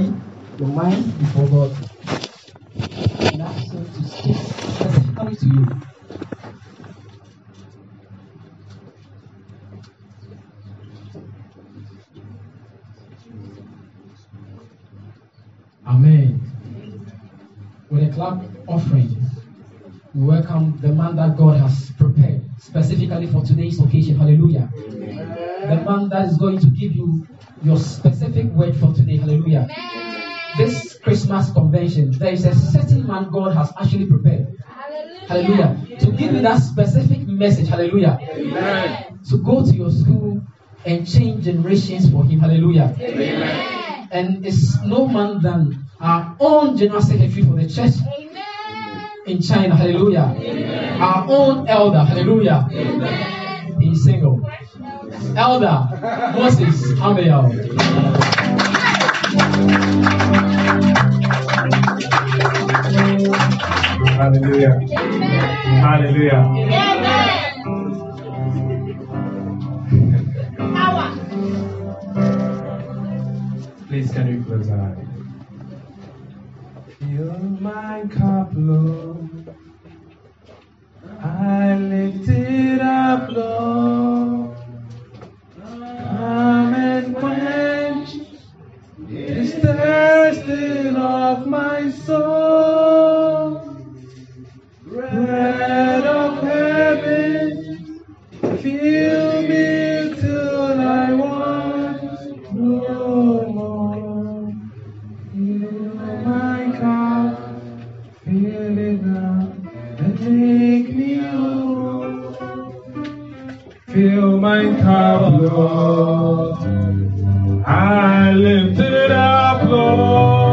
your mind before God. And to speak specifically to you. Amen. With a clap offering, we welcome the man that God has prepared specifically for today's occasion. Hallelujah. The man that is going to give you your specific word for today. Hallelujah. This Christmas convention, there is a certain man God has actually prepared. Hallelujah. To give you that specific message. Hallelujah. Amen. To go to your school and change generations for him. Hallelujah. Amen. And it's no man than our own general secretary for the church in China. Hallelujah. Our own elder. Hallelujah. He's single. Elder Moses Amiel. Hallelujah. Amen. Hallelujah. Amen. Please, can you close our eyes? Fill my cup, Lord. I lift it up, Lord. And quench this thirsting of my soul. Bread of heaven, fill My. I lift it up, Lord.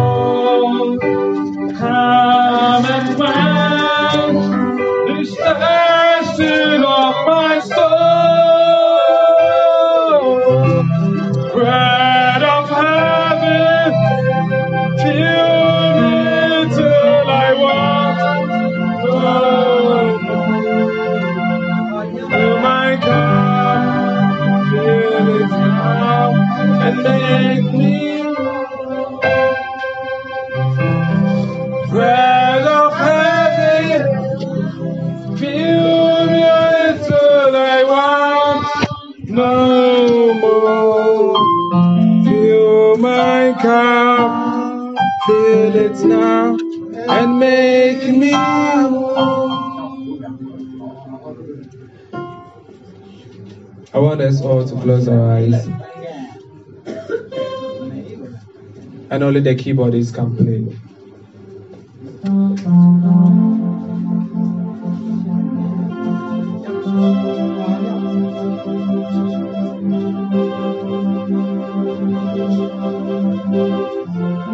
Us all to close our eyes. And only the keyboardist can play.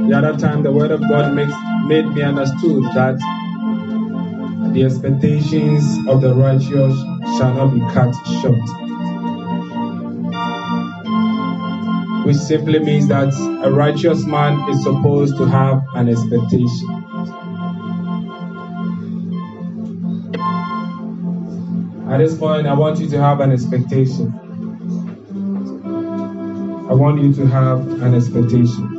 The other time, the word of God makes, made me understood that the expectations of the righteous shall not be cut short. Which simply means that a righteous man is supposed to have an expectation. At this point, I want you to have an expectation. I want you to have an expectation.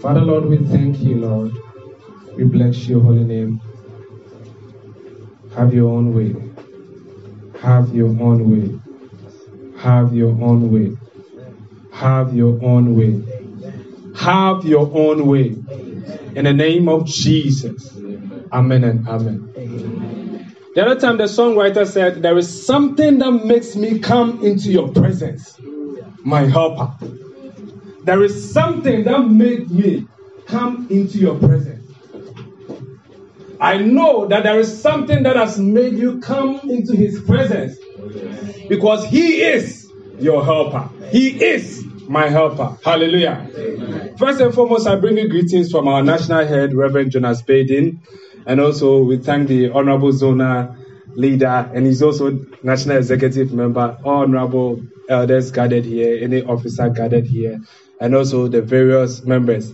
Father Lord, we thank you, Lord. We bless your holy name. Have your own way. Have your own way. Have your own way. Have your own way. Have your own way. In the name of Jesus. Amen and amen. The other time the songwriter said, There is something that makes me come into your presence, my helper. There is something that made me come into your presence. I know that there is something that has made you come into his presence because he is your helper. He is my helper. Hallelujah. First and foremost, I bring you greetings from our national head, Reverend Jonas Baden. And also, we thank the Honorable Zona leader, and he's also national executive member, honorable elders gathered here, any officer gathered here, and also the various members.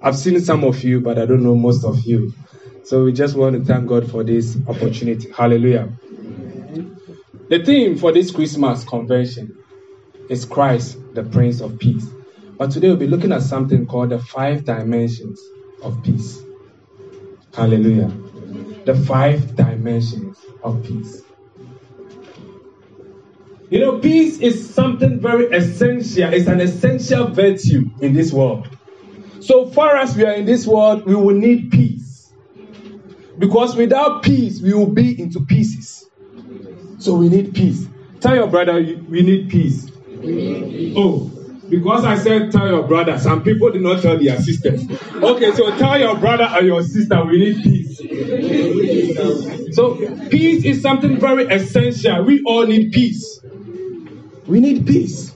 I've seen some of you, but I don't know most of you. So we just want to thank God for this opportunity. Hallelujah. The theme for this Christmas convention is Christ, the Prince of Peace. But today we'll be looking at something called the five dimensions of peace. Hallelujah. The five dimensions of peace. You know, peace is something very essential. It's an essential virtue in this world. So far as we are in this world, we will need peace. Because without peace, we will be into pieces. So we need peace. Tell your brother we need peace. We need peace. Oh, because I said tell your brother, some people did not tell their sisters. Okay, so tell your brother and your sister we need peace. So peace is something very essential. We all need peace. We need peace.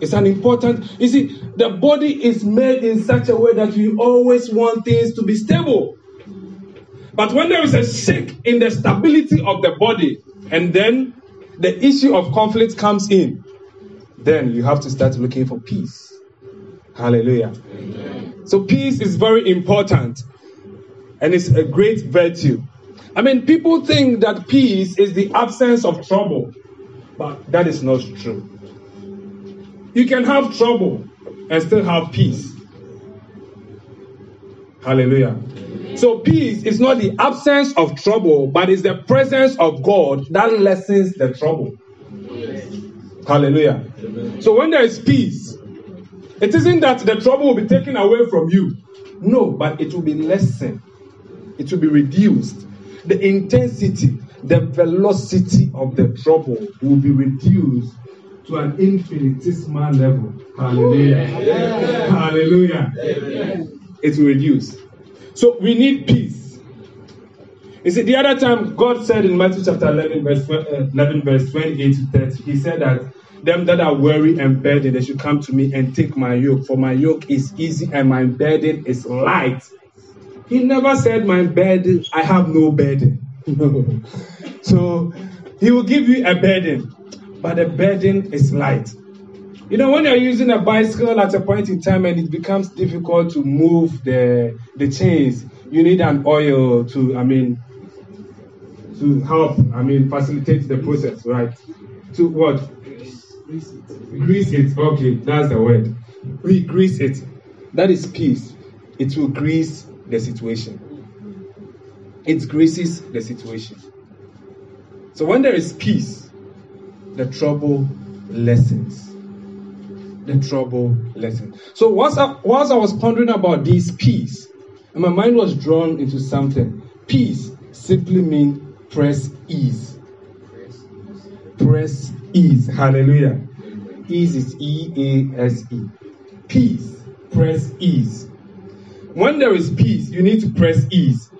It's an important, you see, the body is made in such a way that we always want things to be stable. But when there is a shake in the stability of the body, and then the issue of conflict comes in, then you have to start looking for peace. Hallelujah. Amen. So, peace is very important and it's a great virtue. I mean, people think that peace is the absence of trouble, but that is not true. You can have trouble and still have peace. Hallelujah. So, peace is not the absence of trouble, but it's the presence of God that lessens the trouble. Hallelujah. So when there is peace, it isn't that the trouble will be taken away from you. No, but it will be lessened. It will be reduced. The intensity, the velocity of the trouble will be reduced to an infinitesimal level. Hallelujah. Hallelujah. It will reduce. So we need peace. You see, the other time God said in Matthew chapter 11, verse, uh, 11, verse 28 to 30, He said that them that are weary and burdened, they should come to me and take my yoke, for my yoke is easy and my burden is light. He never said, My burden, I have no burden. so he will give you a burden, but the burden is light. You know, when you're using a bicycle at a point in time and it becomes difficult to move the the chains, you need an oil to, I mean, to help, I mean, facilitate the process, right? To what? Grease it. Grease it. Okay, that's the word. We grease it. That is peace. It will grease the situation. It greases the situation. So when there is peace, the trouble lessens. The trouble lesson. So whilst I, whilst I was pondering about this peace, and my mind was drawn into something. Peace simply means press ease. Press ease. Hallelujah. Ease is E A S E. Peace. Press ease. When there is peace, you need to press ease.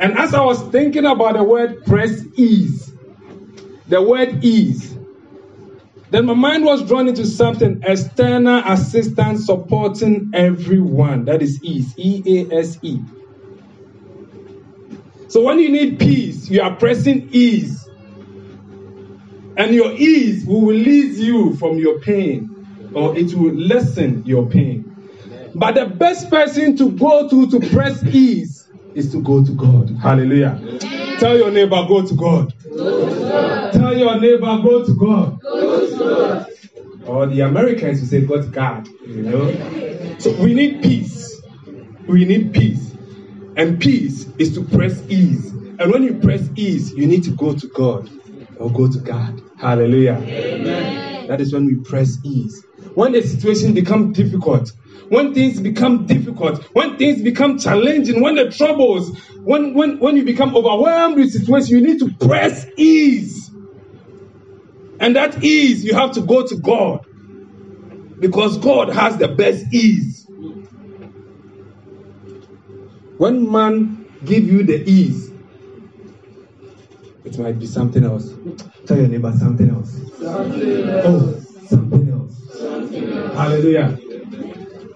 And as I was thinking about the word press ease, the word ease, then my mind was drawn into something external assistance supporting everyone. That is ease. E A S E. So when you need peace, you are pressing ease. And your ease will release you from your pain, or it will lessen your pain. But the best person to go to to press ease is to go to God. Hallelujah. Tell your neighbor, go to God. Go to God. Tell your neighbor, go to God. Go to God. Or the Americans will say, go to God. You know? So we need peace. We need peace. And peace is to press ease. And when you press ease, you need to go to God or go to God. Hallelujah. Amen. That is when we press ease. When the situation becomes difficult, when things become difficult, when things become challenging, when the troubles, when, when, when you become overwhelmed with situation, you need to press ease. And that ease, you have to go to God. Because God has the best ease. When man give you the ease, it might be something else. Tell your neighbor something else. Something else. Oh, something else. Something else. Hallelujah.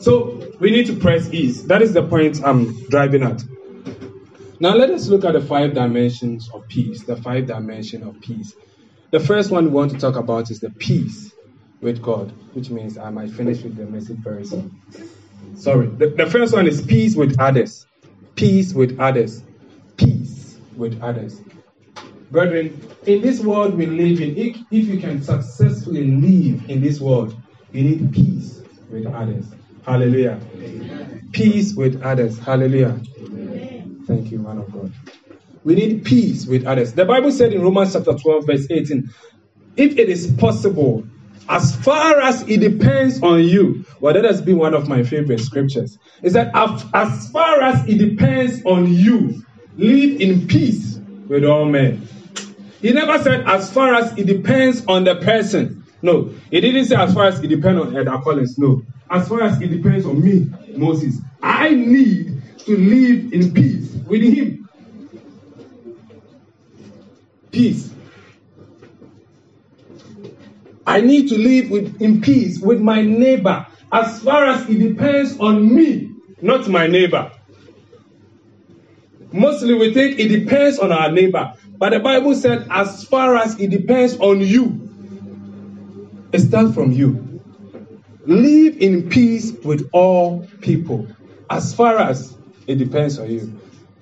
So we need to press ease. That is the point I'm driving at. Now let us look at the five dimensions of peace. The five dimensions of peace. The first one we want to talk about is the peace with God, which means I might finish with the message very soon. Sorry. The, the first one is peace with others. Peace with others. Peace with others. Brethren, in this world we live in, if, if you can successfully live in this world, you need peace with others. Hallelujah. Amen. Peace with others. Hallelujah. Amen. Thank you, man of God. We need peace with others. The Bible said in Romans chapter 12, verse 18, if it is possible, as far as it depends on you, well, that has been one of my favorite scriptures. Is that as far as it depends on you, live in peace with all men. He never said as far as it depends on the person. No, he didn't say as far as it depends on Edgar Collins. No, as far as it depends on me, Moses. I need to live in peace with him. Peace. I need to live with, in peace with my neighbor as far as it depends on me, not my neighbor. Mostly we think it depends on our neighbor. But the Bible said, as far as it depends on you, it starts from you. Live in peace with all people, as far as it depends on you.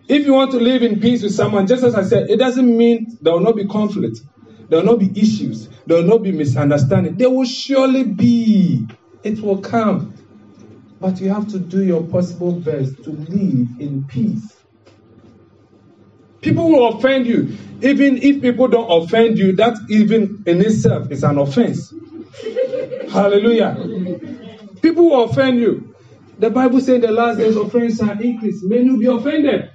If you want to live in peace with someone, just as I said, it doesn't mean there will not be conflict. There will not be issues. There will not be misunderstanding. There will surely be. It will come. But you have to do your possible best to live in peace. People will offend you. Even if people don't offend you, that even in itself is an offense. Hallelujah. People will offend you. The Bible says the last days of offense shall increase. Many will be offended.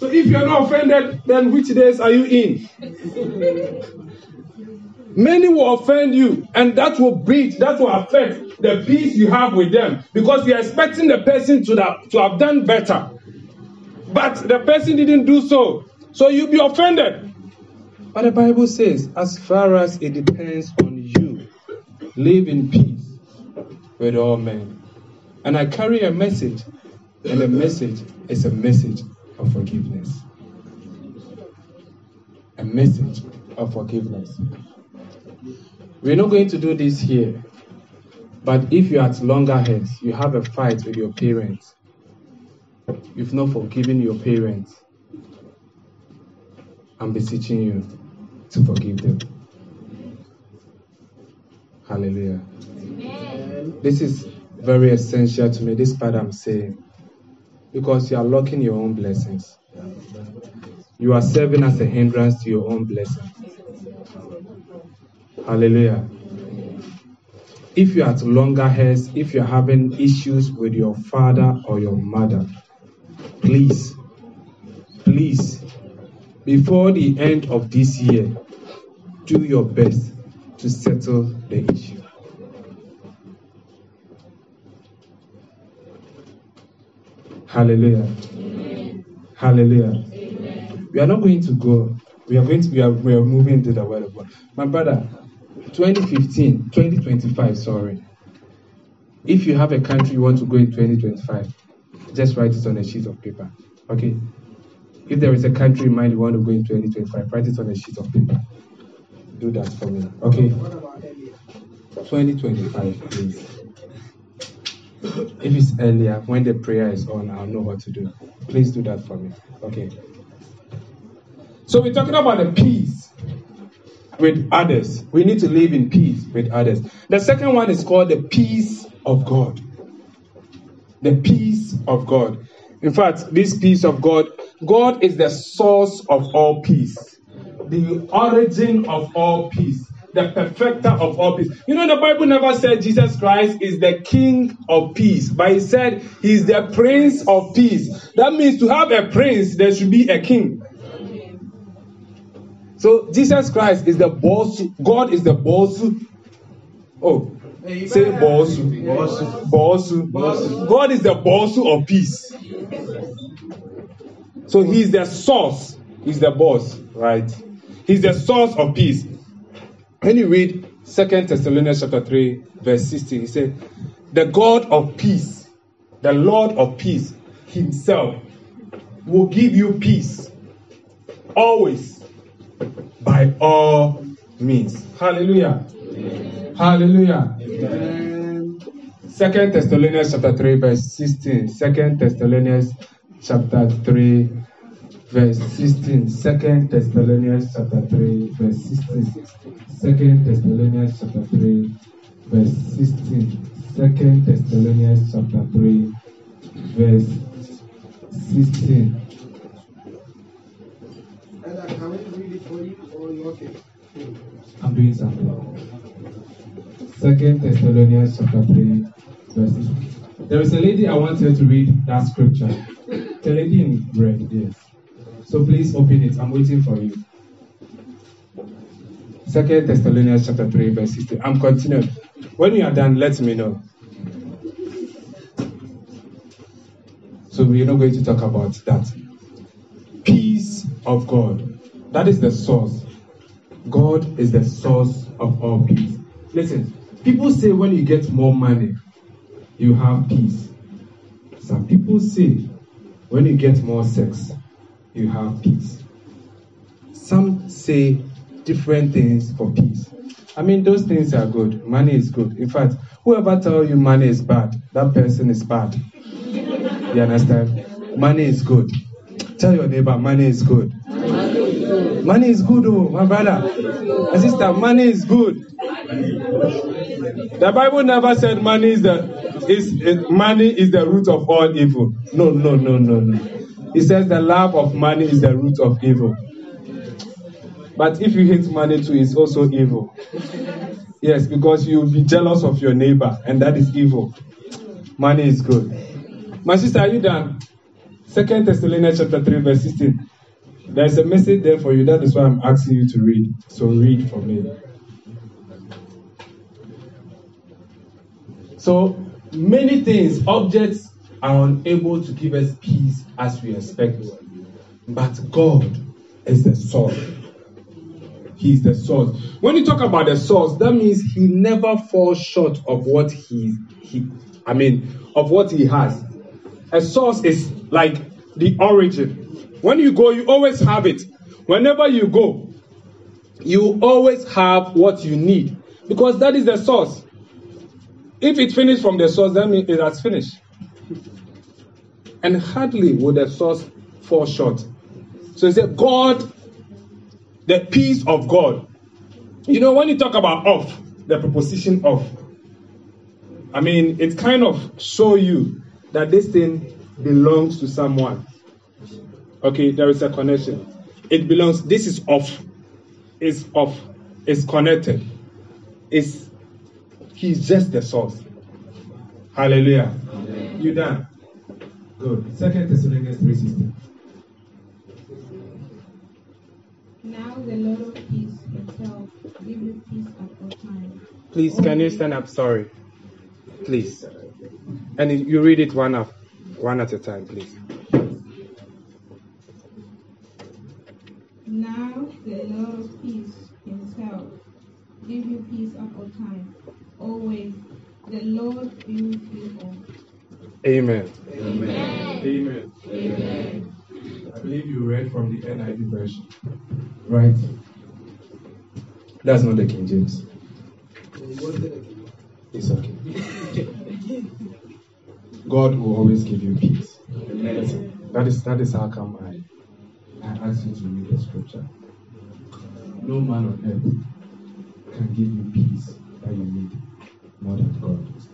So if you're not offended, then which days are you in? Many will offend you, and that will breach, that will affect the peace you have with them because you're expecting the person to have, to have done better. But the person didn't do so. So you'll be offended. But the Bible says, as far as it depends on you, live in peace with all men. And I carry a message, and the message is a message of forgiveness. A message of forgiveness. We're not going to do this here. But if you're at longer heads, you have a fight with your parents, you've not forgiven your parents, I'm beseeching you to forgive them. Hallelujah. Amen. This is very essential to me, this part I'm saying because you are locking your own blessings. You are serving as a hindrance to your own blessing. Hallelujah. If you are at longer hairs, if you're having issues with your father or your mother, please, please, before the end of this year, do your best to settle the issue. Hallelujah. Amen. Hallelujah. Amen. We are not going to go. We are going to we are, we are moving to the word of God. My brother, 2015, 2025, sorry. If you have a country you want to go in 2025, just write it on a sheet of paper. Okay? If there is a country in mind you want to go in 2025, write it on a sheet of paper. Do that for me. Okay? 2025, please. If it's earlier, when the prayer is on, I'll know what to do. Please do that for me. Okay. So we're talking about the peace with others. We need to live in peace with others. The second one is called the peace of God. The peace of God. In fact, this peace of God, God is the source of all peace, the origin of all peace the perfecter of all peace. You know, the Bible never said Jesus Christ is the King of peace, but it said he's the Prince of peace. That means to have a prince, there should be a king. So Jesus Christ is the boss. God is the boss. Oh, say boss. Boss. God is the boss of peace. So he's the source. He's the boss, right? He's the source of peace. When you read Second Thessalonians chapter 3, verse 16, he said, The God of peace, the Lord of peace himself will give you peace always by all means. Hallelujah. Amen. Hallelujah. Amen. Second Thessalonians chapter 3, verse 16. Second Thessalonians chapter 3, verse 16. Second Thessalonians chapter 3, verse 16. Second Thessalonians chapter 3, verse 16. Second Thessalonians chapter 3, verse 16. Can we read it for you or you okay? I'm doing something. Second Thessalonians chapter 3, verse 16. There is a lady I want her to read that scripture. The lady in red, yes. So please open it. I'm waiting for you. Second Thessalonians chapter 3, verse 16. I'm continuing. When you are done, let me know. So we're not going to talk about that. Peace of God. That is the source. God is the source of all peace. Listen, people say when you get more money, you have peace. Some people say when you get more sex, you have peace. Some say different things for peace. I mean, those things are good. Money is good. In fact, whoever tell you money is bad, that person is bad. You understand? Money is good. Tell your neighbor, money is good. Money is good, oh, my brother. My sister, money is good. The Bible never said money is the is, is money is the root of all evil. No, no, no, no, no. It says the love of money is the root of evil. But if you hate money too, it's also evil. Yes, because you'll be jealous of your neighbor, and that is evil. Money is good. My sister, are you done? Second Thessalonians chapter 3, verse 16. There's a message there for you. That is why I'm asking you to read. So read for me. So many things, objects are unable to give us peace as we expect. But God is the source. He is the source. When you talk about the source, that means he never falls short of what he he I mean of what he has. A source is like the origin. When you go, you always have it. Whenever you go, you always have what you need because that is the source. If it finished from the source, that means it has finished. And hardly would the source fall short. So he said, God, the peace of God. You know, when you talk about of, the preposition of, I mean, it kind of show you that this thing belongs to someone. Okay, there is a connection. It belongs, this is of, is of, is connected. Is he's just the source. Hallelujah. Amen. You done? Good. Second Thessalonians 3.16. Now the Lord of peace himself give you peace at all times. Please, can you stand up? Sorry. Please. And you read it one, up, one at a time, please. Now the Lord of peace himself give you peace at all times. Always the Lord be with you all. Amen. Amen. Amen. Amen. I believe you read from the NIV version. Right? That's not the King James. It's okay. God will always give you peace. That is that is how come I I asked you to read the scripture. No man on earth can give you peace that you need more than God.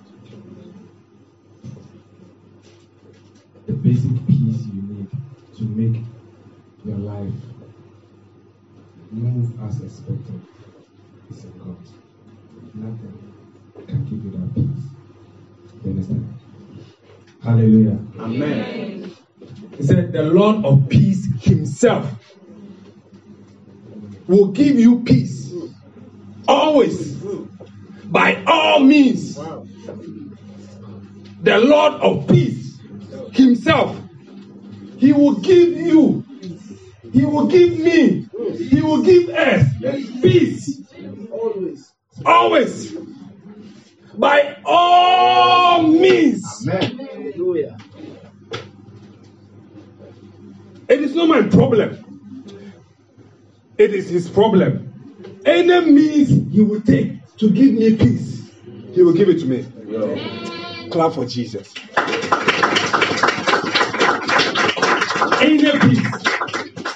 The basic peace you need to make your life move as expected is in God. Nothing can give you that peace. You understand? Hallelujah. Amen. He said, The Lord of peace himself will give you peace always by all means. The Lord of peace himself, he will give you, he will give me, he will give us peace Always. always by all means. Hallelujah. It is not my problem. It is his problem. Any means he will take to give me peace, he will give it to me. Clap for Jesus. Inner peace.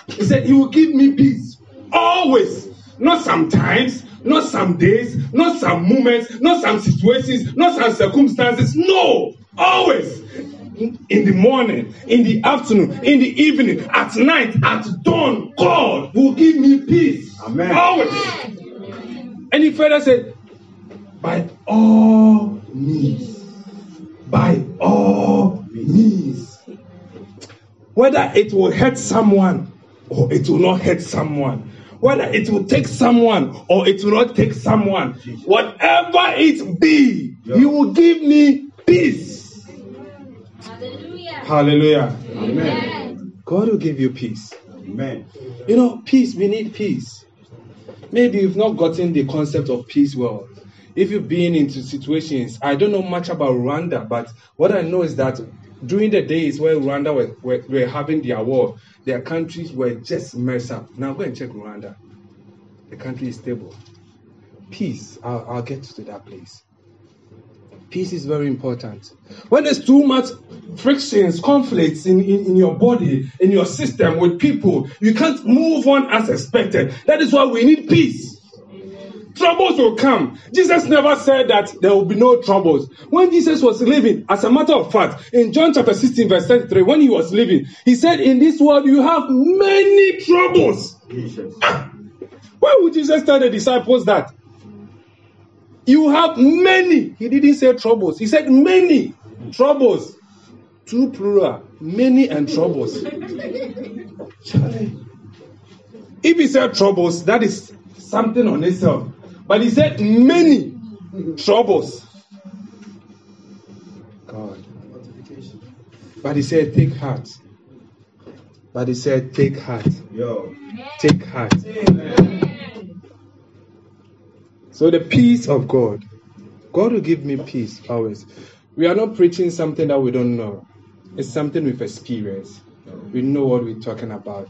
He said, He will give me peace always, not sometimes, not some days, not some moments, not some situations, not some circumstances. No, always. In the morning, in the afternoon, in the evening, at night, at dawn, God will give me peace. Amen. Always. And he further said, by all means. By all means. Whether it will hurt someone or it will not hurt someone. Whether it will take someone or it will not take someone. Whatever it be, he will give me peace. Hallelujah. Hallelujah. Amen. God will give you peace. Amen. You know, peace, we need peace. Maybe you've not gotten the concept of peace well. If you've been into situations, I don't know much about Rwanda, but what I know is that during the days where Rwanda were, were, were having their war, their countries were just messed up. Now go and check Rwanda. The country is stable. Peace, I'll, I'll get to that place. Peace is very important. When there's too much frictions, conflicts in, in, in your body, in your system with people, you can't move on as expected. That is why we need peace. Troubles will come. Jesus never said that there will be no troubles. When Jesus was living, as a matter of fact, in John chapter 16, verse 33, when he was living, he said, In this world you have many troubles. Jesus. Why would Jesus tell the disciples that? You have many. He didn't say troubles. He said many troubles. Two plural. Many and troubles. Charlie. If he said troubles, that is something on itself. But he said many troubles. God. But he said, take heart. But he said, take heart. Yo. Take heart. So the peace of God. God will give me peace always. We are not preaching something that we don't know. It's something we've experienced. We know what we're talking about.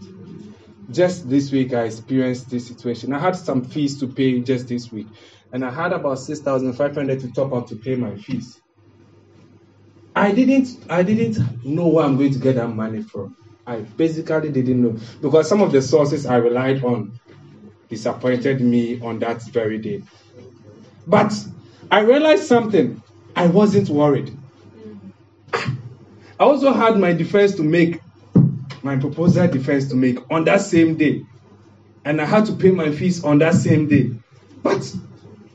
Just this week, I experienced this situation. I had some fees to pay just this week, and I had about six thousand five hundred to top up to pay my fees. I didn't, I didn't know where I'm going to get that money from. I basically didn't know because some of the sources I relied on disappointed me on that very day. But I realized something. I wasn't worried. I also had my defense to make, my proposal defense to make on that same day. And I had to pay my fees on that same day. But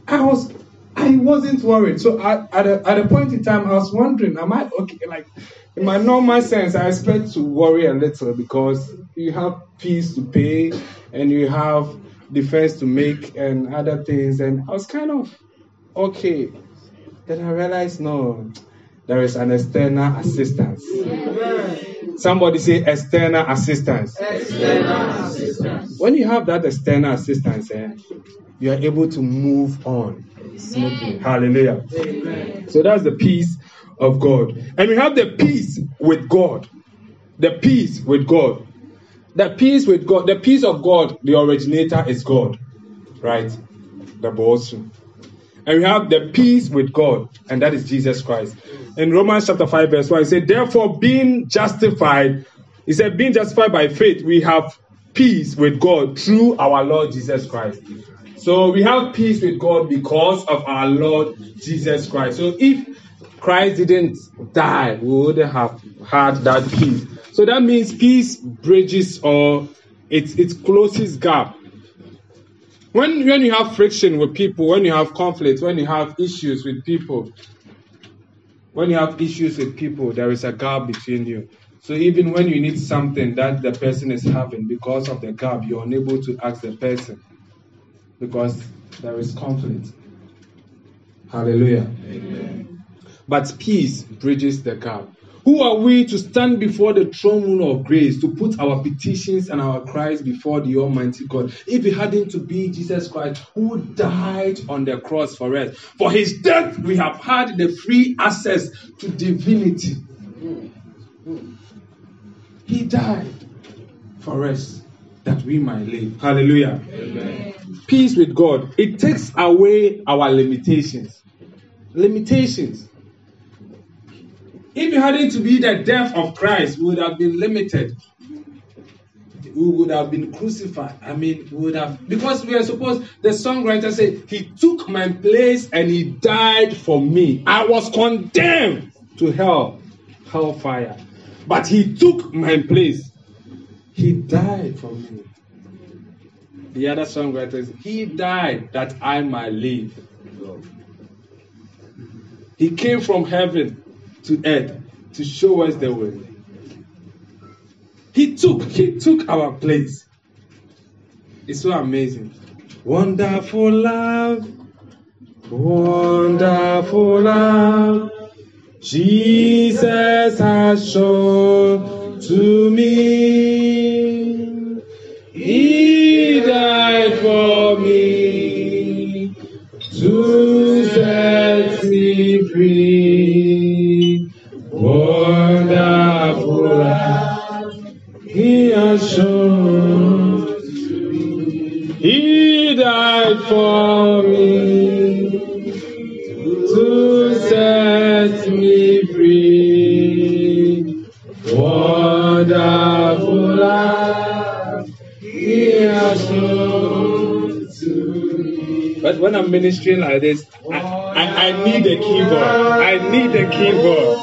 I was I wasn't worried. So I, at, a, at a point in time, I was wondering, am I okay? Like, in my normal sense, I expect to worry a little because you have fees to pay and you have defense to make and other things. And I was kind of okay. Then I realized, no, there is an external assistance. Somebody say external assistance. External assistance. When you have that external assistance, eh, you are able to move on. Hallelujah. So that's the peace of God. And we have the peace with God. The peace with God. The peace with God. The peace of God, the originator is God. Right? The boss. And we have the peace with God, and that is Jesus Christ. In Romans chapter 5, verse 1, he said, Therefore, being justified, he said, being justified by faith, we have peace with God through our Lord Jesus Christ. So we have peace with God because of our Lord Jesus Christ. So if Christ didn't die, we wouldn't have had that peace. So that means peace bridges or it, it closes gap. When, when you have friction with people, when you have conflict, when you have issues with people, when you have issues with people, there is a gap between you. So even when you need something that the person is having, because of the gap, you're unable to ask the person because there is conflict. Hallelujah. Amen. But peace bridges the gap. Who are we to stand before the throne room of grace to put our petitions and our cries before the Almighty God? If it hadn't to be Jesus Christ who died on the cross for us, for his death we have had the free access to divinity. He died for us that we might live. Hallelujah. Peace with God. It takes away our limitations. Limitations. If it hadn't to be the death of Christ, we would have been limited. We would have been crucified. I mean, we would have because we are supposed. The songwriter said, "He took my place and he died for me. I was condemned to hell, hellfire, but he took my place. He died for me." The other songwriter says, "He died that I might live." He came from heaven to earth to show us the way. He took, he took our place. It's so amazing. Wonderful love, wonderful love, Jesus has shown to me. He died for me to set me free. Like this, I, I, I need a keyboard. I need a keyboard.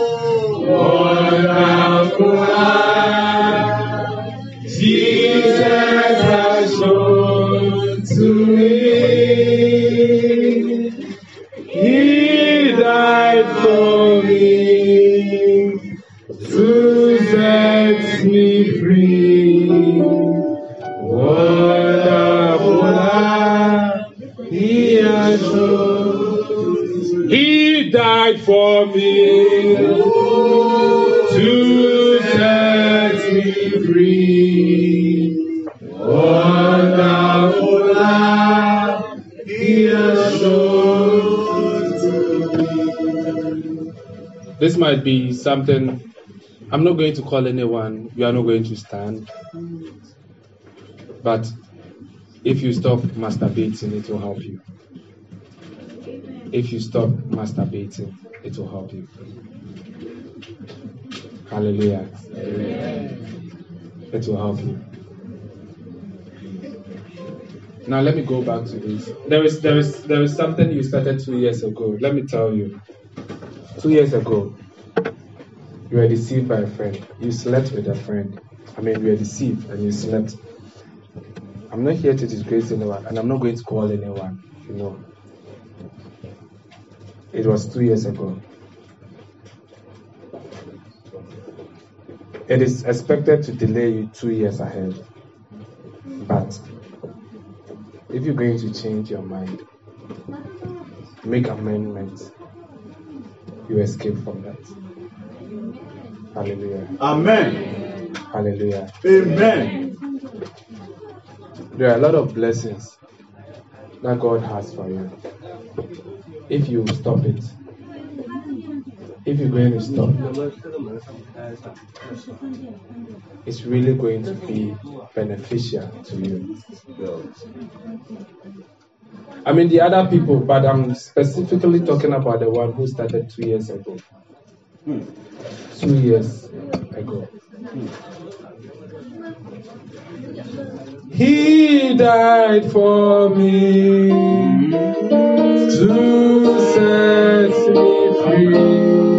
He died for me to set me free. Wonderful love He has shown. This might be something. I'm not going to call anyone. You are not going to stand. But if you stop masturbating, it will help you. If you stop masturbating, it will help you. Hallelujah. It will help you. Now let me go back to this. There is there is there is something you started two years ago. Let me tell you. Two years ago, you were deceived by a friend. You slept with a friend. I mean, you were deceived and you slept. I'm not here to disgrace anyone, and I'm not going to call anyone. You know. It was two years ago. It is expected to delay you two years ahead. But if you're going to change your mind, make amendments, you escape from that. Hallelujah. Amen. Hallelujah. Amen. There are a lot of blessings that God has for you. If you stop it, if you're going to stop, it's really going to be beneficial to you. I mean, the other people, but I'm specifically talking about the one who started two years ago. Hmm. Two years He died for me to set me free.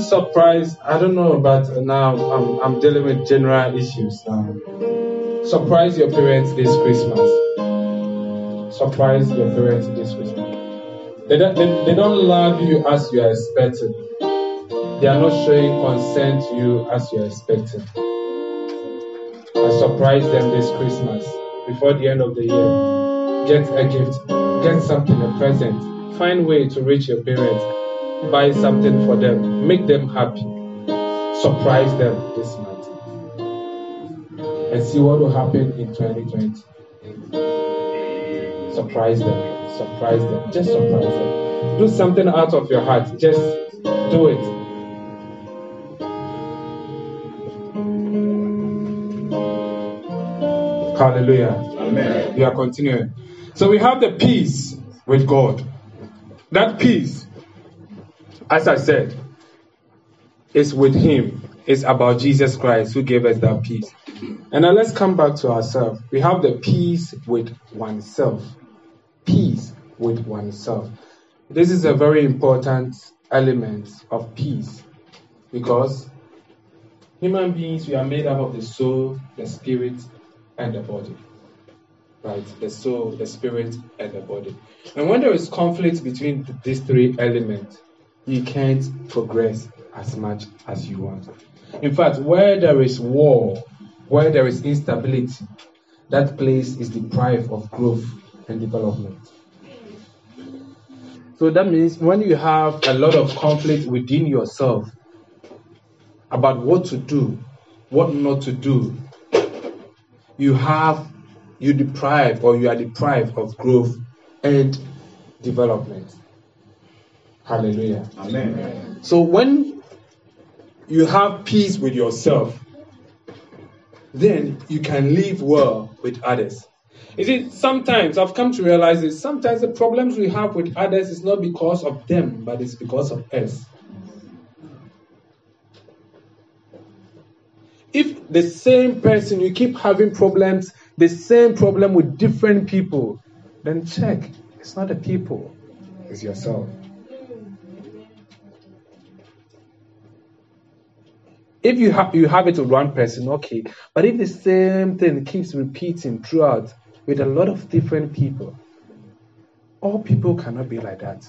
Surprise. I don't know, but now I'm, I'm dealing with general issues now. Surprise your parents this Christmas. Surprise your parents this Christmas. They don't, they, they don't love you as you are expecting. they are not showing concern to you as you're expecting. I surprise them this Christmas before the end of the year. Get a gift, get something, a present. Find way to reach your parents. Buy something for them. Make them happy. Surprise them this month. And see what will happen in 2020. Surprise them. Surprise them. Just surprise them. Do something out of your heart. Just do it. Hallelujah. Amen. We are continuing. So we have the peace with God. That peace, as I said, it's with Him. It's about Jesus Christ who gave us that peace. And now let's come back to ourselves. We have the peace with oneself. Peace with oneself. This is a very important element of peace because human beings, we are made up of the soul, the spirit, and the body. Right? The soul, the spirit, and the body. And when there is conflict between these three elements, you can't progress as much as you want. In fact, where there is war, where there is instability, that place is deprived of growth and development. So that means when you have a lot of conflict within yourself about what to do, what not to do, you have you deprive or you are deprived of growth and development. Hallelujah. Amen. So when you have peace with yourself, then you can live well with others. You see, sometimes I've come to realize this. Sometimes the problems we have with others is not because of them, but it's because of us. If the same person you keep having problems, the same problem with different people, then check. It's not the people, it's yourself. If you have you have it with one person, okay. But if the same thing keeps repeating throughout with a lot of different people, all people cannot be like that.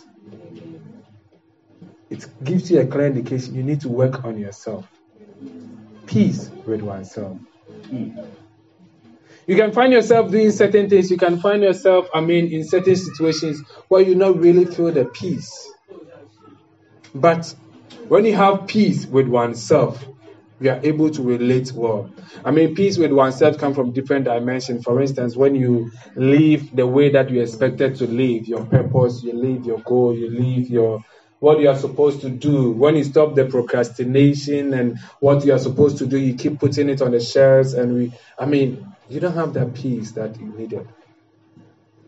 It gives you a clear indication you need to work on yourself. Peace with oneself. You can find yourself doing certain things. You can find yourself, I mean, in certain situations where you not really feel the peace. But when you have peace with oneself, we are able to relate well. I mean, peace with oneself comes from different dimensions. For instance, when you live the way that you expected to live, your purpose, you live your goal, you live your what you are supposed to do. When you stop the procrastination and what you are supposed to do, you keep putting it on the shelves, and we, I mean, you don't have that peace that you needed.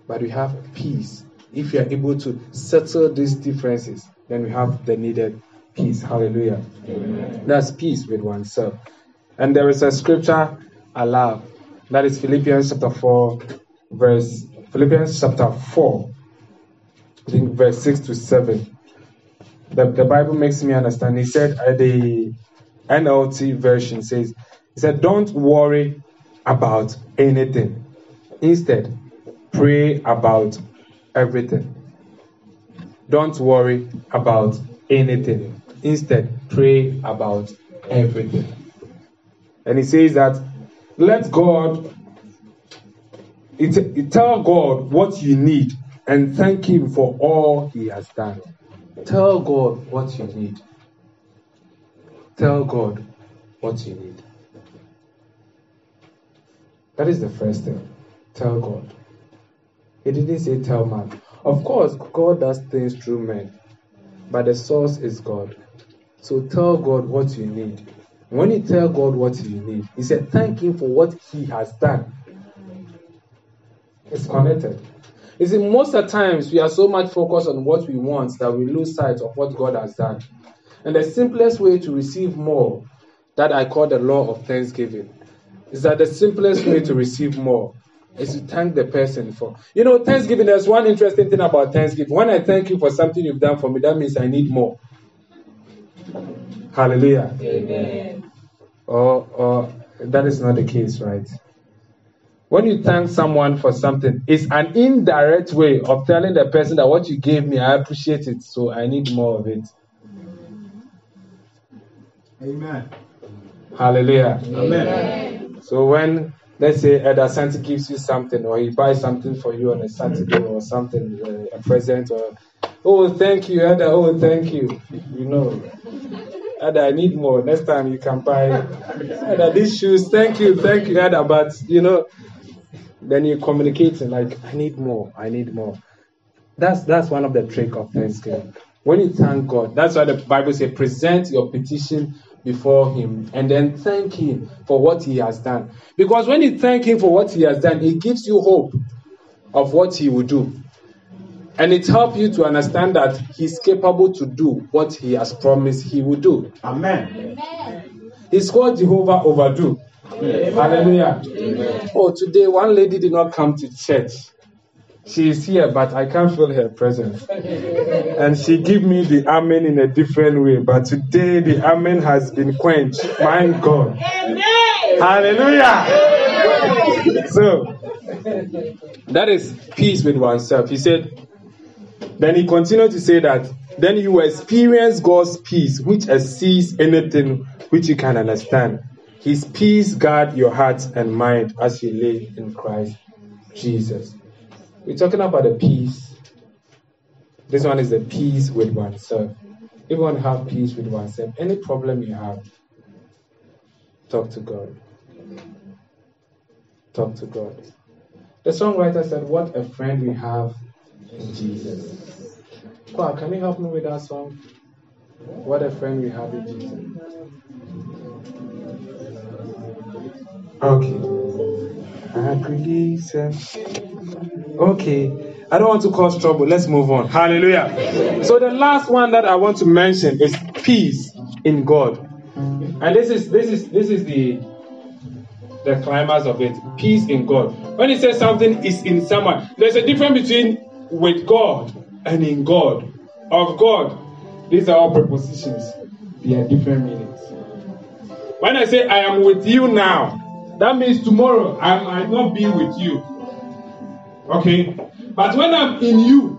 But we have peace. If you are able to settle these differences, then we have the needed peace. Hallelujah. That's peace with oneself. And there is a scripture I love. That is Philippians chapter 4, verse Philippians chapter 4, I think verse 6 to 7. The, the Bible makes me understand. He said uh, the NLT version says, He said, Don't worry about anything. Instead, pray about everything. Don't worry about anything. Instead, pray about everything. And he says that let God, it, it- tell God what you need and thank Him for all He has done. Tell God what you need. Tell God what you need. That is the first thing. Tell God. He didn't say tell man. Of course, God does things through men, but the source is God. So tell God what you need. When you tell God what you need, He said, thank Him for what He has done. It's connected. You see, most of the times we are so much focused on what we want that we lose sight of what God has done. And the simplest way to receive more, that I call the law of thanksgiving, is that the simplest way to receive more is to thank the person for. You know, Thanksgiving, there's one interesting thing about Thanksgiving. When I thank you for something you've done for me, that means I need more. Hallelujah. Amen. Or, or that is not the case, right? When you thank someone for something, it's an indirect way of telling the person that what you gave me, I appreciate it, so I need more of it. Amen. Hallelujah. Amen. So when let's say Elder Santi gives you something or he buys something for you on a Saturday or something, uh, a present or oh thank you, Elder, oh thank you. You know. Elder, I need more. Next time you can buy Elder these shoes, thank you, thank you, Elder. But you know, then you're communicating like I need more, I need more. That's that's one of the trick of Thanksgiving. When you thank God, that's why the Bible says present your petition before him and then thank him for what he has done. Because when you thank him for what he has done, he gives you hope of what he will do. And it helps you to understand that he's capable to do what he has promised he will do. Amen. Amen. He's called Jehovah Overdo. Amen. Hallelujah. Oh, today one lady did not come to church. She is here, but I can't feel her presence. And she gave me the amen in a different way. But today the amen has been quenched. My God. Amen. Hallelujah. So that is peace with oneself. He said, then he continued to say that then you will experience God's peace, which exceeds anything which you can understand. His peace guard your heart and mind as you live in Christ Jesus. We're talking about the peace. This one is the peace with oneself. You have peace with oneself, any problem you have, talk to God. Talk to God. The songwriter said, What a friend we have in Jesus. Kwa, can you help me with that song? What a friend we have in Jesus. Okay. Agree, Okay. I don't want to cause trouble. Let's move on. Hallelujah. So the last one that I want to mention is peace in God. And this is this is this is the the climax of it. Peace in God. When it says something is in someone, there's a difference between with God and in God. Of God. These are all prepositions. They are different meanings. When I say I am with you now, that means tomorrow I might not be with you. Okay? But when I'm in you,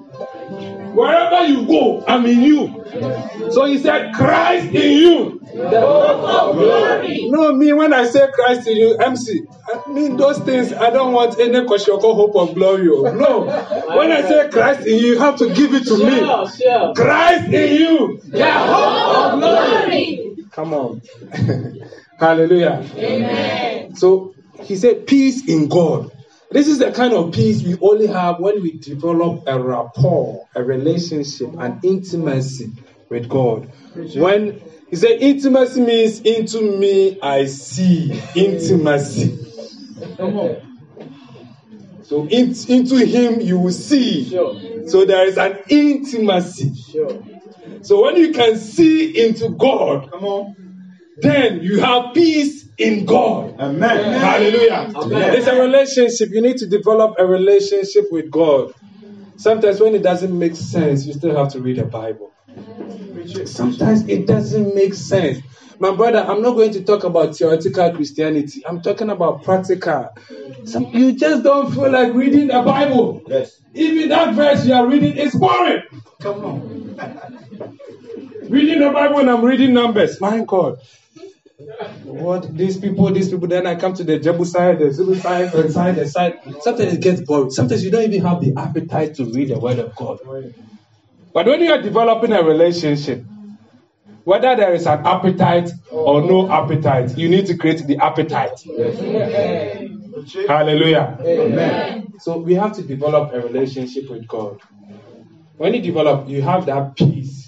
wherever you go, I'm in you. So he said, Christ in you. The hope of glory. No, me, when I say Christ in you, MC, I mean those things, I don't want any Koshoko hope of glory. oh. No. When I say Christ in you, you have to give it to me. Christ in you. The hope of glory. Come on. Hallelujah. Amen. So he said, peace in God. This is the kind of peace we only have when we develop a rapport, a relationship, an intimacy with God. When he said intimacy means into me I see intimacy. Come on. So in, into him you will see. So there is an intimacy. So when you can see into God, come on, then you have peace in God. Amen. Hallelujah. It's a relationship. You need to develop a relationship with God. Sometimes when it doesn't make sense, you still have to read the Bible. Sometimes it doesn't make sense. My brother, I'm not going to talk about theoretical Christianity. I'm talking about practical. Some, you just don't feel like reading the Bible. Yes. Even that verse you are reading is boring. Come on. reading the Bible and I'm reading numbers. My God. What these people, these people, then I come to the Jebusite, the Zebusite, the side, the side. Sometimes it gets boring. Sometimes you don't even have the appetite to read the word of God. But when you are developing a relationship, whether there is an appetite or no appetite, you need to create the appetite. Hallelujah. Amen. So we have to develop a relationship with God. When you develop, you have that peace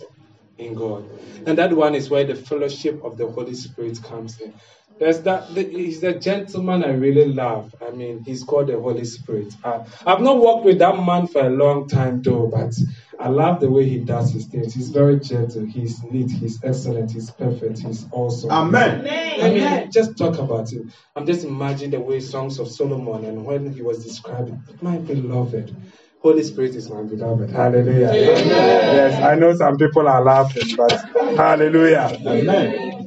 in God. And that one is where the fellowship of the Holy Spirit comes in. There's that, he's the gentleman I really love. I mean, he's called the Holy Spirit. I, I've not worked with that man for a long time, though, but I love the way he does his things. He's very gentle, he's neat, he's excellent, he's perfect, he's awesome. Amen. I mean, just talk about it. I'm just imagining the way Songs of Solomon and when he was describing, my beloved. Holy Spirit is my beloved. Hallelujah. Yes, I know some people are laughing, but hallelujah. Amen.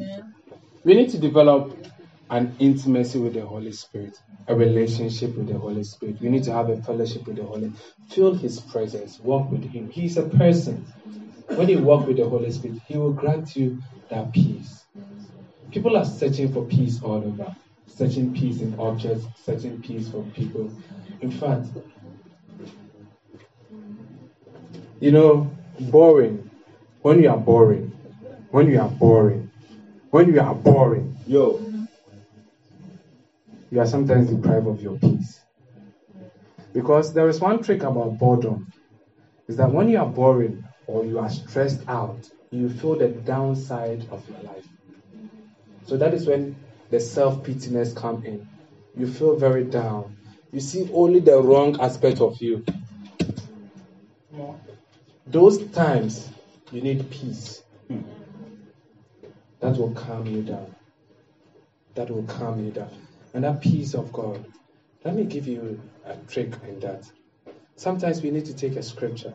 We need to develop an intimacy with the Holy Spirit, a relationship with the Holy Spirit. We need to have a fellowship with the Holy Feel His presence, walk with Him. He's a person. When you walk with the Holy Spirit, He will grant you that peace. People are searching for peace all over, searching peace in objects, searching peace for people. In fact, you know, boring. When you are boring, when you are boring, when you are boring, Yo. you are sometimes deprived of your peace. Because there is one trick about boredom is that when you are boring or you are stressed out, you feel the downside of your life. So that is when the self pityness come in. You feel very down. You see only the wrong aspect of you. Those times you need peace. Hmm. That will calm you down. That will calm you down. And that peace of God. Let me give you a trick in that. Sometimes we need to take a scripture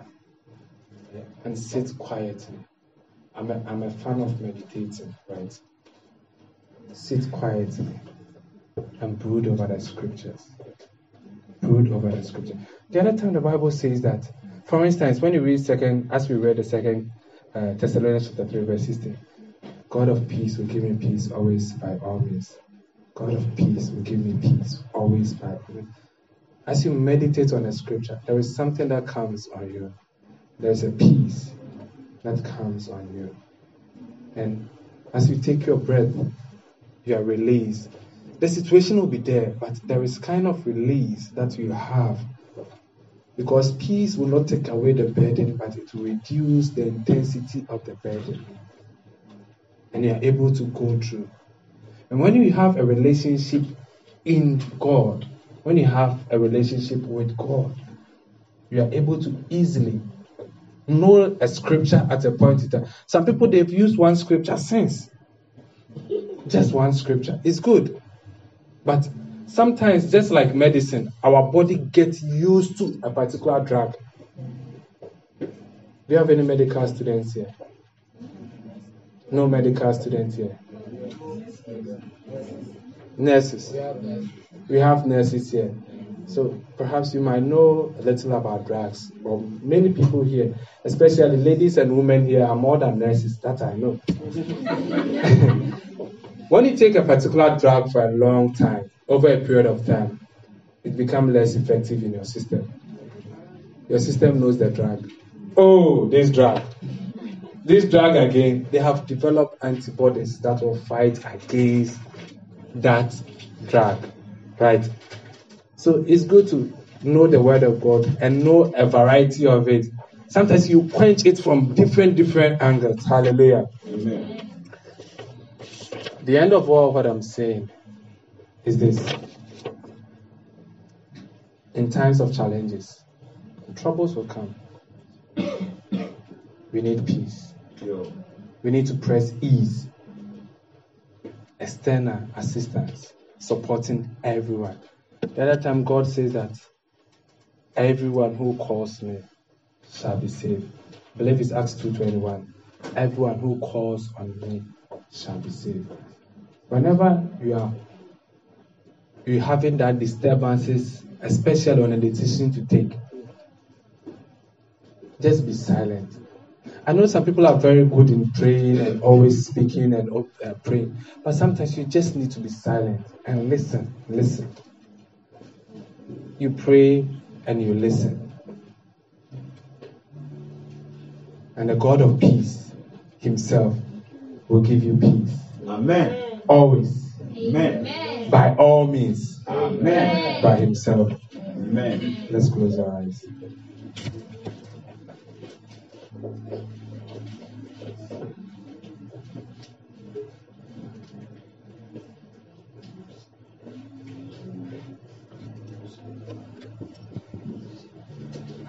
and sit quietly. I'm a, I'm a fan of meditating, right? Sit quietly and brood over the scriptures. Brood over the scripture. The other time the Bible says that, for instance, when you read second, as we read the second uh, Thessalonians chapter 3, verse 16, God of peace will give me peace always by all means. God of peace will give me peace always by all means. As you meditate on the scripture, there is something that comes on you. There's a peace that comes on you. And as you take your breath, you are released. The situation will be there, but there is kind of release that you have. Because peace will not take away the burden, but it will reduce the intensity of the burden. And you are able to go through. And when you have a relationship in God, when you have a relationship with God, you are able to easily know a scripture at a point in time. Some people they've used one scripture since. Just one scripture. It's good. But sometimes, just like medicine, our body gets used to a particular drug. Do you have any medical students here? No medical students here. Nurses. We have nurses here. So perhaps you might know a little about drugs. But many people here, especially ladies and women here, are more than nurses. That I know. when you take a particular drug for a long time, over a period of time, it becomes less effective in your system. Your system knows the drug. Oh, this drug. This drug again, they have developed antibodies that will fight against that drug. Right? So it's good to know the word of God and know a variety of it. Sometimes you quench it from different, different angles. Hallelujah. Amen. The end of all what I'm saying is this. In times of challenges, troubles will come. We need peace. Yo. We need to press ease, external assistance, supporting everyone. The other time, God says that everyone who calls me shall be saved. I believe it's Acts 2.21. Everyone who calls on me shall be saved. Whenever you are you having that disturbances, especially on a decision to take, just be silent. I know some people are very good in praying and always speaking and uh, praying, but sometimes you just need to be silent and listen. Listen. You pray and you listen. And the God of peace Himself will give you peace. Amen. Always. Amen. By all means. Amen. By Himself. Amen. Let's close our eyes.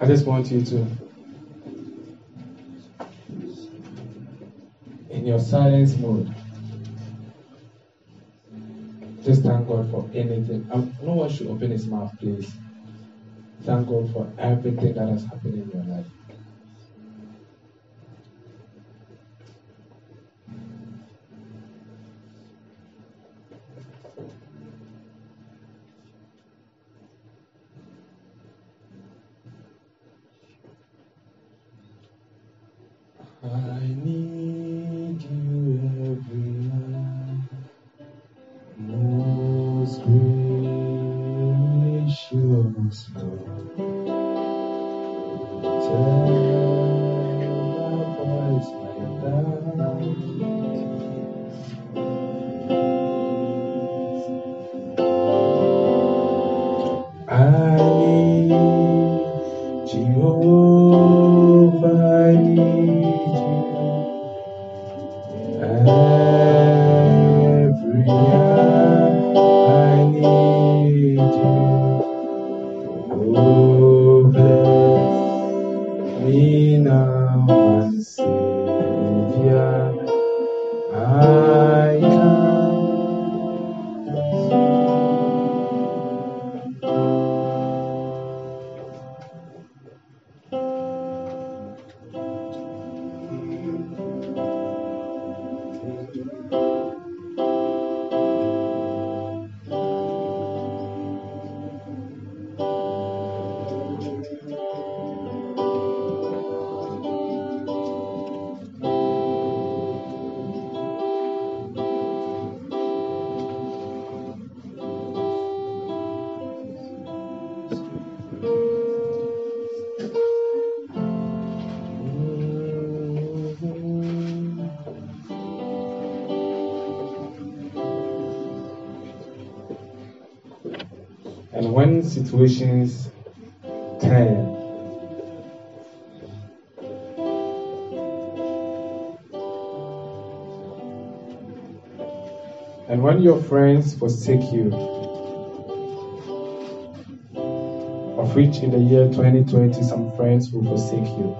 I just want you to, in your silence mode, thank God for anything. No one should open his mouth, please. Thank God for everything that has happened in your life. When situations turn, and when your friends forsake you, of which in the year 2020 some friends will forsake you.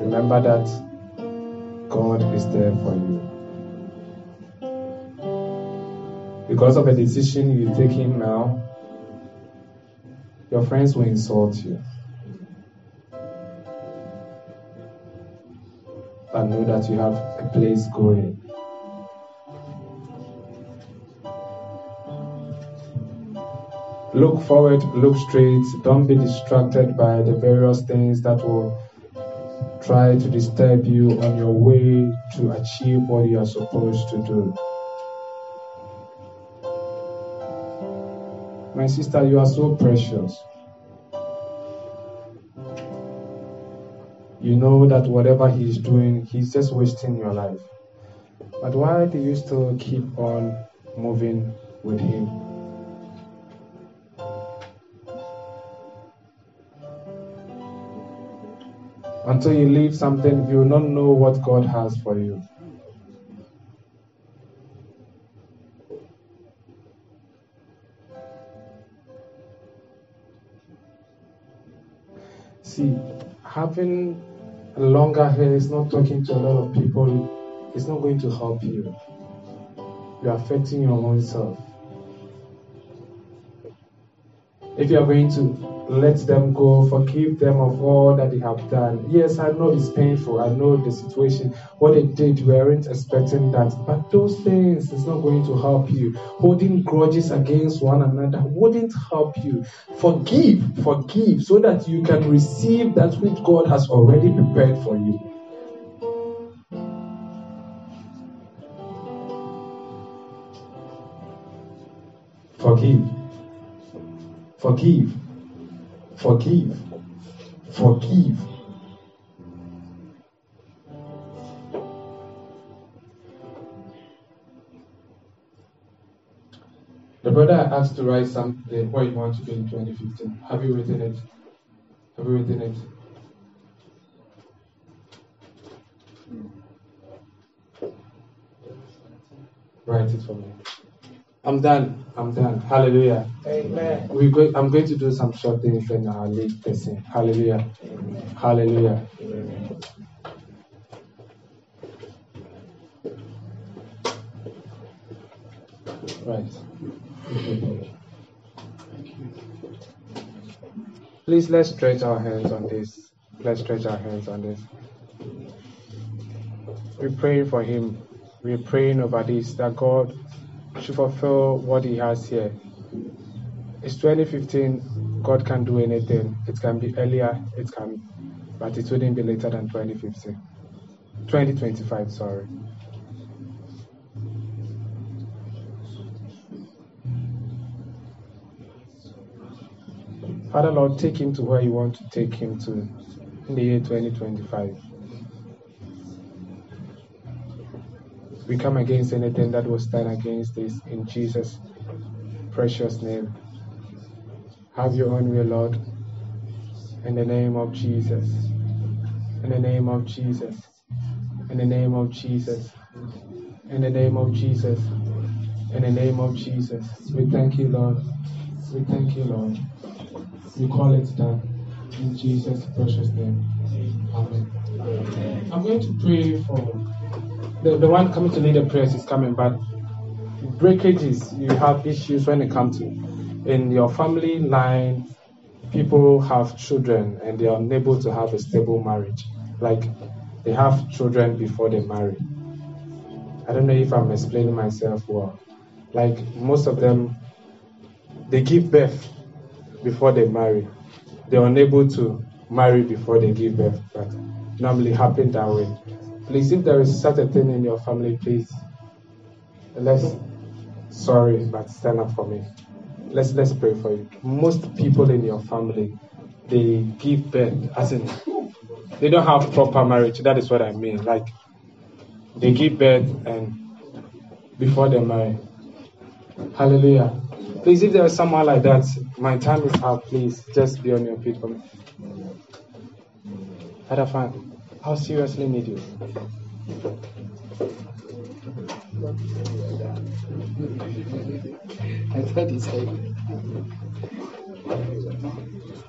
Remember that God is there for you. Because of a decision you're taking now, your friends will insult you. But know that you have a place going. Look forward, look straight. Don't be distracted by the various things that will try to disturb you on your way to achieve what you are supposed to do. My sister, you are so precious. You know that whatever he's doing, he's just wasting your life. But why do you still keep on moving with him? Until you leave something, you will not know what God has for you. Having longer hair is not talking to a lot of people, it's not going to help you. You're affecting your own self. If you are going to let them go, forgive them of all that they have done. Yes, I know it's painful. I know the situation. What they did, we weren't expecting that. But those things is not going to help you. Holding grudges against one another wouldn't help you. Forgive, forgive, so that you can receive that which God has already prepared for you. Forgive. Forgive. Forgive. Forgive. The brother asked to write something what you want to do in 2015. Have you written it? Have you written it? Write it for me. I'm done. I'm done. Hallelujah. Amen. We go, I'm going to do some short things then I'll leave person. Hallelujah. Hallelujah. Right. Please let's stretch our hands on this. Let's stretch our hands on this. We're praying for him. We're praying over this that God should fulfill what he has here. It's 2015. God can do anything. It can be earlier. It can, but it wouldn't be later than 2015. 2025. Sorry. Father Lord, take him to where you want to take him to in the year 2025. We come against anything that will stand against this in Jesus' precious name. Have your own way, Lord. In the name of Jesus. In the name of Jesus. In the name of Jesus. In the name of Jesus. In the name of Jesus. We thank you, Lord. We thank you, Lord. We call it done. In Jesus' precious name. Amen. I'm going to pray for the, the one coming to lead the prayers is coming, but breakages, you have issues when it comes to in your family line, people have children and they are unable to have a stable marriage. Like they have children before they marry. I don't know if I'm explaining myself well. Like most of them, they give birth before they marry. They're unable to marry before they give birth, but normally happen that way. Please, if there is such a thing in your family, please, let's, sorry, but stand up for me. Let's, let's pray for you. Most people in your family, they give birth, as in, they don't have proper marriage. That is what I mean. Like, they give birth and before they marry. Hallelujah. Please, if there is someone like that, my time is up. Please, just be on your feet for me. Father, fan, how seriously need you? I thought he said,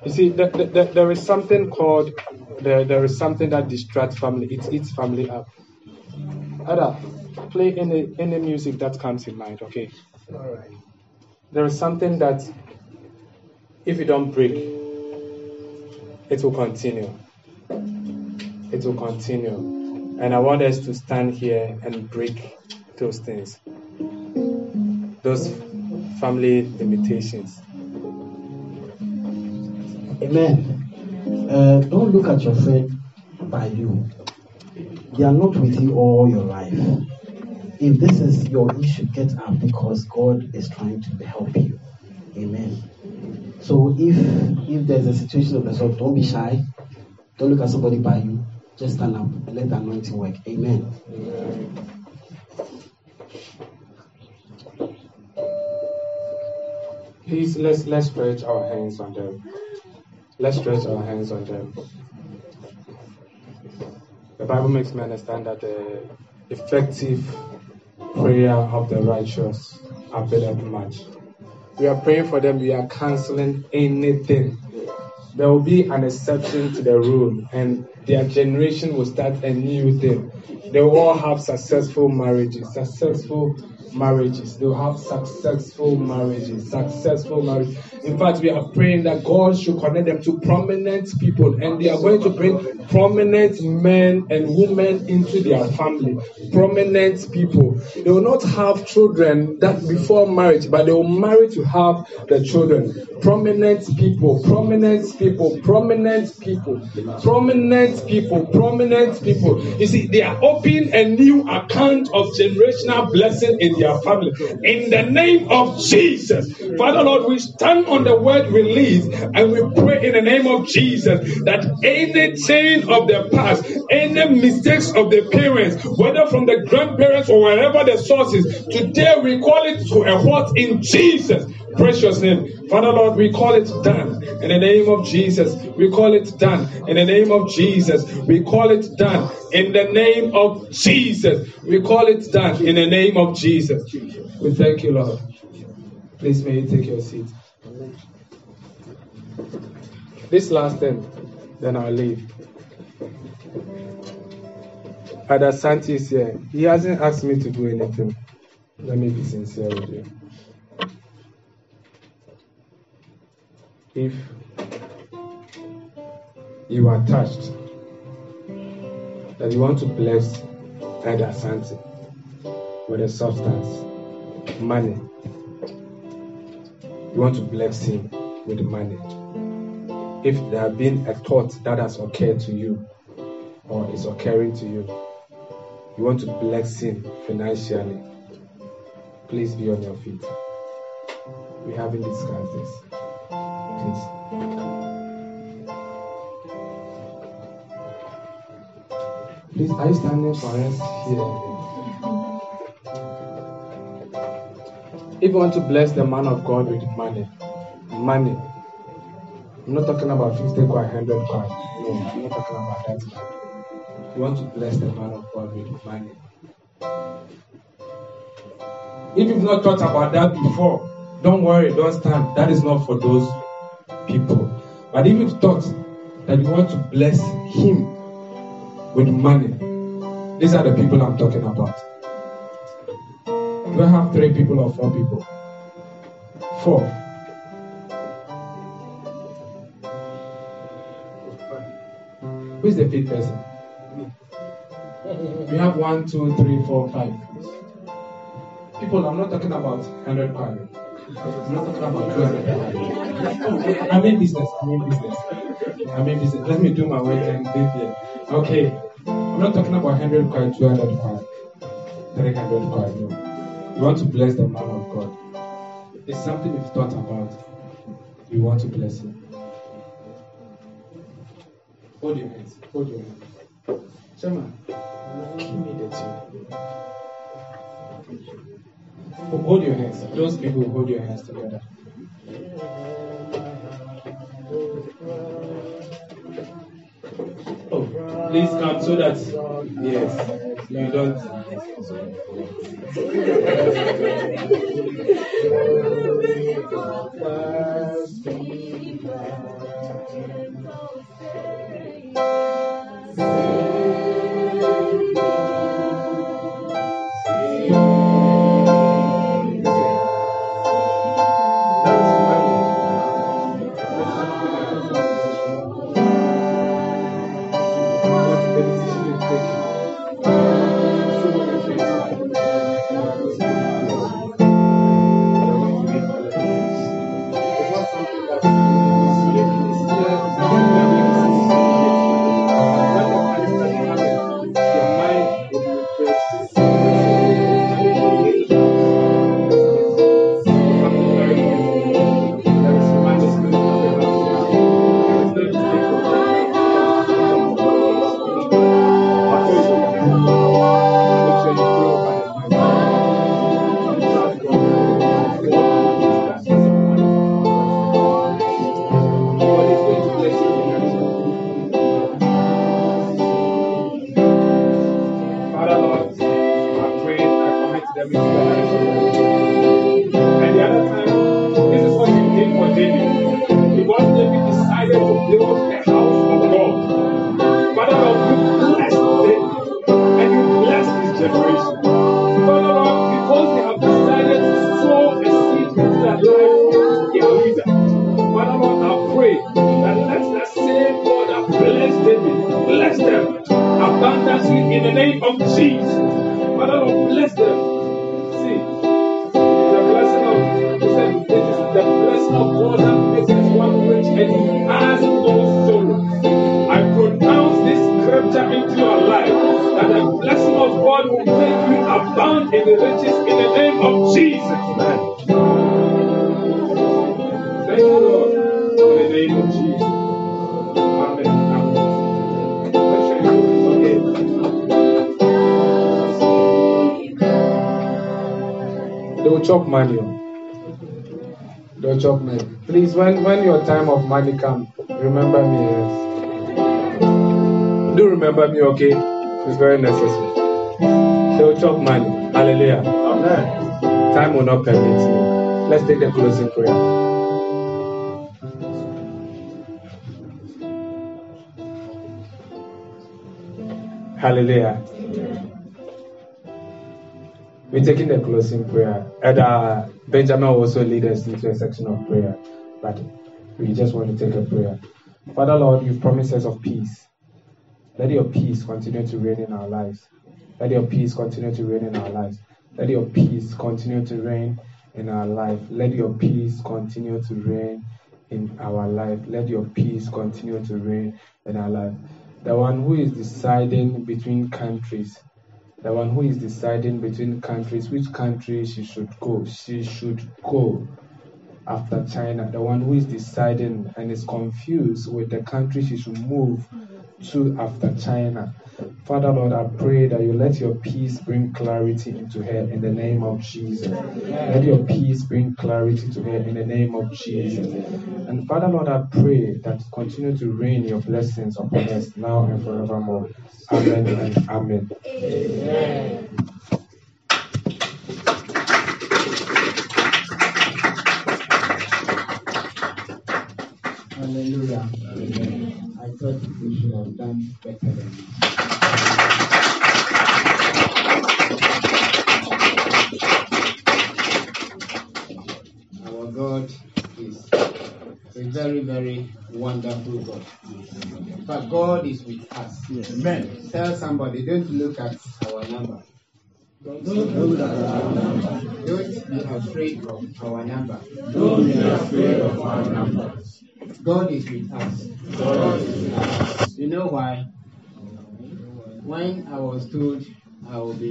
You see, the, the, the, there is something called there, there is something that distracts family. It eats family up. Ada, play any any music that comes in mind. Okay. There is something that if you don't break, it will continue. It will continue, and I want us to stand here and break those things, those family limitations. Amen. Uh, don't look at your friend by you. They are not with you all your life. If this is your issue, get up because God is trying to help you. Amen. So if if there's a situation of sort, don't be shy. Don't look at somebody by you. Just stand up and let the anointing work. Amen. Please let's let's stretch our hands on them. Let's stretch our hands on them. The Bible makes me understand that the effective prayer of the righteous availeth much. We are praying for them, we are canceling anything. There will be an exception to the rule, and their generation will start a new thing. They will all have successful marriages, successful marriages. They will have successful marriages, successful marriages. In fact, we are praying that God should connect them to prominent people, and they are going to bring prominent men and women into their family. Prominent people. They will not have children that before marriage, but they will marry to have the children. Prominent people, prominent people, prominent people, prominent people, prominent people. You see, they are opening a new account of generational blessing in their family. In the name of Jesus, Father Lord, we stand on the word release and we pray in the name of Jesus that any chain of the past, any mistakes of the parents, whether from the grandparents or wherever the source is, today we call it to a halt in Jesus' precious name. Father Lord, we call it done in the name of Jesus. We call it done in the name of Jesus. We call it done in the name of Jesus. We call it done in the name of Jesus. We thank you, Lord. Please may you take your seat. This last thing, then I'll leave. Ada Santi is here. He hasn't asked me to do anything. Let me be sincere with you. If you are touched that you want to bless Ada Santi with a substance, money, you want to bless him with money. If there have been a thought that has occurred to you or is occurring to you, you want to bless him financially, please be on your feet. We haven't discussed this. Please. Please, are you standing for us here? If you want to bless the man of God with money, money, I'm not talking about 50 kwa, 100 kwa. No, I'm not talking about that. You want to bless the man of God with money. If you've not thought about that before, don't worry, don't stand. That is not for those people. But if you've thought that you want to bless him with money, these are the people I'm talking about. Do I have three people or four people? Four. Who is the fifth person? We have one, two, three, four, five. People, I'm not talking about 100 pounds. I'm not talking about 200 I'm in business. I'm in business. I'm in business. Let me do my work and live here. Okay. I'm not talking about 100 coin, 200 coin, 300 coin. No. You want to bless the man of God. It's something you've thought about. You want to bless him. Hold your hands. Hold your hands. Shema, give me the. Hold your hands. Those people hold your hands together. Oh, please come so that yes, you don't. when, your time of money comes, remember me. Yes. Do remember me, okay? It's very necessary. They will chop money. Hallelujah. Amen. Time will not permit me. Let's take the closing prayer. Hallelujah. We're taking the closing prayer. And uh, Benjamin will also lead us into a section of prayer. But we just want to take a prayer. Father Lord, you've promised us of peace. Let your peace continue to reign in our lives. Let your peace continue to reign in our lives. Let your peace continue to reign in our life. Let your peace continue to reign in our life. Let your peace continue to reign in our life. The one who is deciding between countries, the one who is deciding between countries, which country she should go, she should go after China. The one who is deciding and is confused with the country she should move to after China. Father Lord, I pray that you let your peace bring clarity into her in the name of Jesus. Let your peace bring clarity to her in the name of Jesus. And Father Lord, I pray that continue to rain your blessings upon us now and forevermore. Amen and amen. Hallelujah. I thought we should have done better than this. Our God is a very, very wonderful God. But God is with us. Amen. Tell somebody, don't look at our number. Don't, don't, don't be afraid of our number. Don't be afraid of our numbers. God is with us. God is with us. You know why? When I was told I will be